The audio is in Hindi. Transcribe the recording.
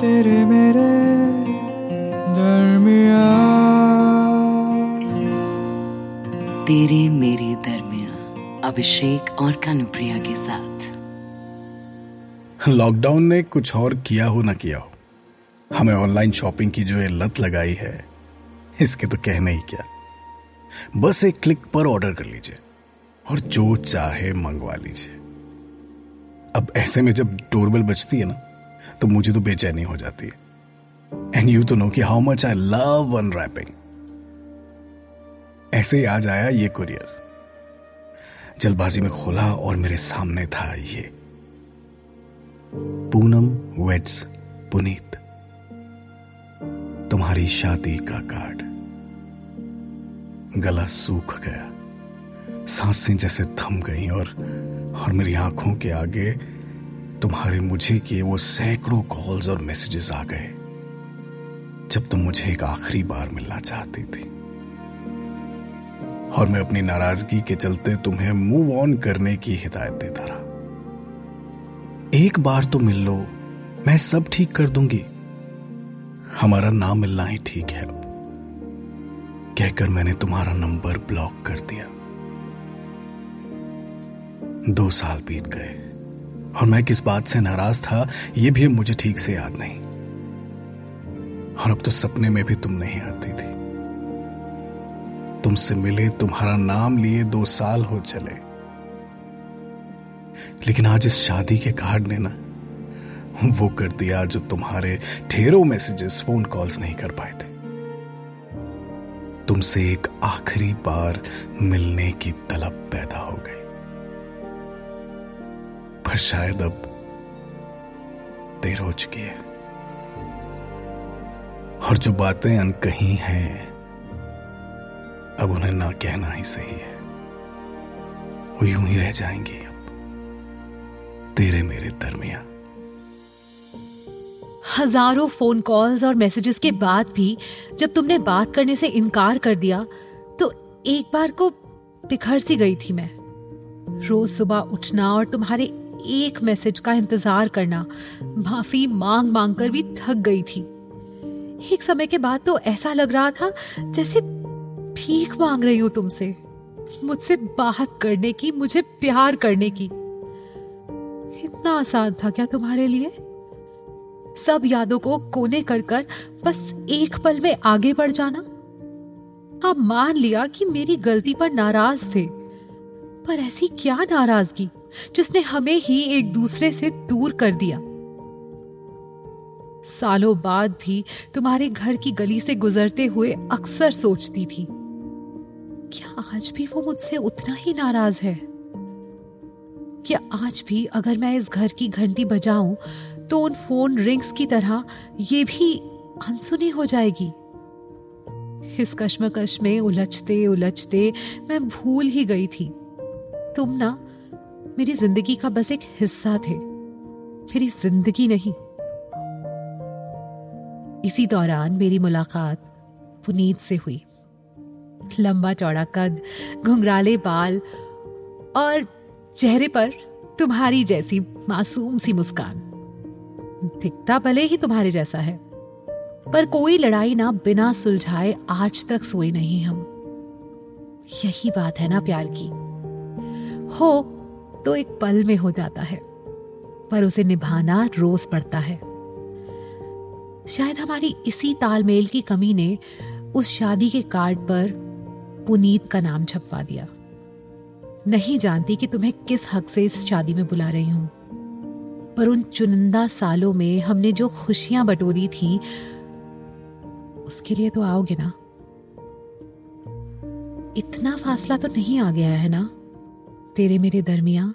तेरे मेरे दरमिया तेरे मेरे दरमिया अभिषेक और कानुप्रिया के साथ। लॉकडाउन ने कुछ और किया हो ना किया हो। हमें ऑनलाइन शॉपिंग की जो ये लत लगाई है इसके तो कहने ही क्या। बस एक क्लिक पर ऑर्डर कर लीजिए और जो चाहे मंगवा लीजिए। अब ऐसे में जब डोरबेल बजती है ना तो मुझे तो बेचैनी हो जाती है। एंड यू तो नो कि how much I love unwrapping ऐसे ही आज आया ये कुरियर जल्दबाजी में खोला और मेरे सामने था ये। पूनम वेड्स पुनीत तुम्हारी शादी का कार्ड गला सूख गया। साँसें जैसे थम गई और और मेरी आँखों के आगे तुम्हारे मुझे किए वो सैकड़ों कॉल्स और मैसेजेस आ गए, जब तुम मुझे एक आखिरी बार मिलना चाहती थी। और मैं अपनी नाराज़गी के चलते तुम्हें मूव ऑन करने की हिदायत देता रहा एक बार तो मिल लो, मैं सब ठीक कर दूँगी। हमारा नाम मिलना ही ठीक है अब। कहकर मैंने तुम्हारा नंबर ब्लॉक कर दिया। दो साल बीत गए। और मैं किस बात से नाराज़ था यह भी मुझे ठीक से याद नहीं। और अब तो सपने में भी तुम नहीं आती थी। तुमसे मिले, तुम्हारा नाम लिए दो साल हो चले। लेकिन आज इस शादी के कार्ड ने ना, वो कर दिया जो तुम्हारे ढेरों मैसेजेस, फ़ोन कॉल्स नहीं कर पाए थे। तुमसे एक आखिरी बार मिलने की तलब पैदा हो गई। पर शायद अब देर हो चुकी है। और जो बातें अनकही हैं, अब उन्हें ना कहना ही सही है। वो यूँ ही रह जाएँगी अब, तेरे मेरे दरमिया हज़ारों फ़ोन कॉल्स और मैसेजेस के बाद भी जब तुमने बात करने से इनकार कर दिया तो एक बार को बिखर सी गई थी मैं। रोज सुबह उठना और तुम्हारे एक मैसेज का इंतज़ार करना। माफ़ी मांग मांग कर भी थक गई थी। एक समय के बाद तो ऐसा लग रहा था जैसे भीख मांग रही हूँ तुमसे। मुझसे बात करने की, मुझे प्यार करने की। इतना आसान था क्या तुम्हारे लिए? सब यादों को कोने कर कर बस एक पल में आगे बढ़ जाना? आप मान लिया कि मेरी गलती पर नाराज़ थे, पर ऐसी क्या नाराज़गी? जिसने हमें ही एक दूसरे से दूर कर दिया। सालों बाद भी तुम्हारे घर की गली से गुजरते हुए अक्सर सोचती थी, क्या आज भी वो मुझसे उतना ही नाराज़ है? क्या आज भी अगर मैं इस घर की घंटी बजाऊं तो उन फ़ोन रिंग्स की तरह ये भी अनसुनी हो जाएगी? इस कश्मकश में उलझते उलझते मैं भूल ही गई थी। तुम ना मेरी ज़िंदगी का बस एक हिस्सा थे। मेरी ज़िंदगी नहीं। इसी दौरान मेरी मुलाकात पुनीत से हुई। लंबा चौड़ा कद, घुंघराले बाल और चेहरे पर तुम्हारी जैसी मासूम सी मुस्कान। दिखता भले ही तुम्हारे जैसा है, पर कोई लड़ाई ना बिना सुलझाए आज तक सोए नहीं हम। यही बात है ना प्यार की। हो तो एक पल में हो जाता है, पर उसे निभाना रोज पड़ता है। शायद हमारी इसी तालमेल की कमी ने उस शादी के कार्ड पर पुनीत का नाम छपवा दिया। नहीं जानती कि तुम्हें किस हक से इस शादी में बुला रही हूँ, पर उन चुनिंदा सालों में हमने जो खुशियाँ बटोरी थी, उसके लिए तो आओगे ना? इतना फासला तो नहीं आ गया है ना? तेरे मेरे दरमिया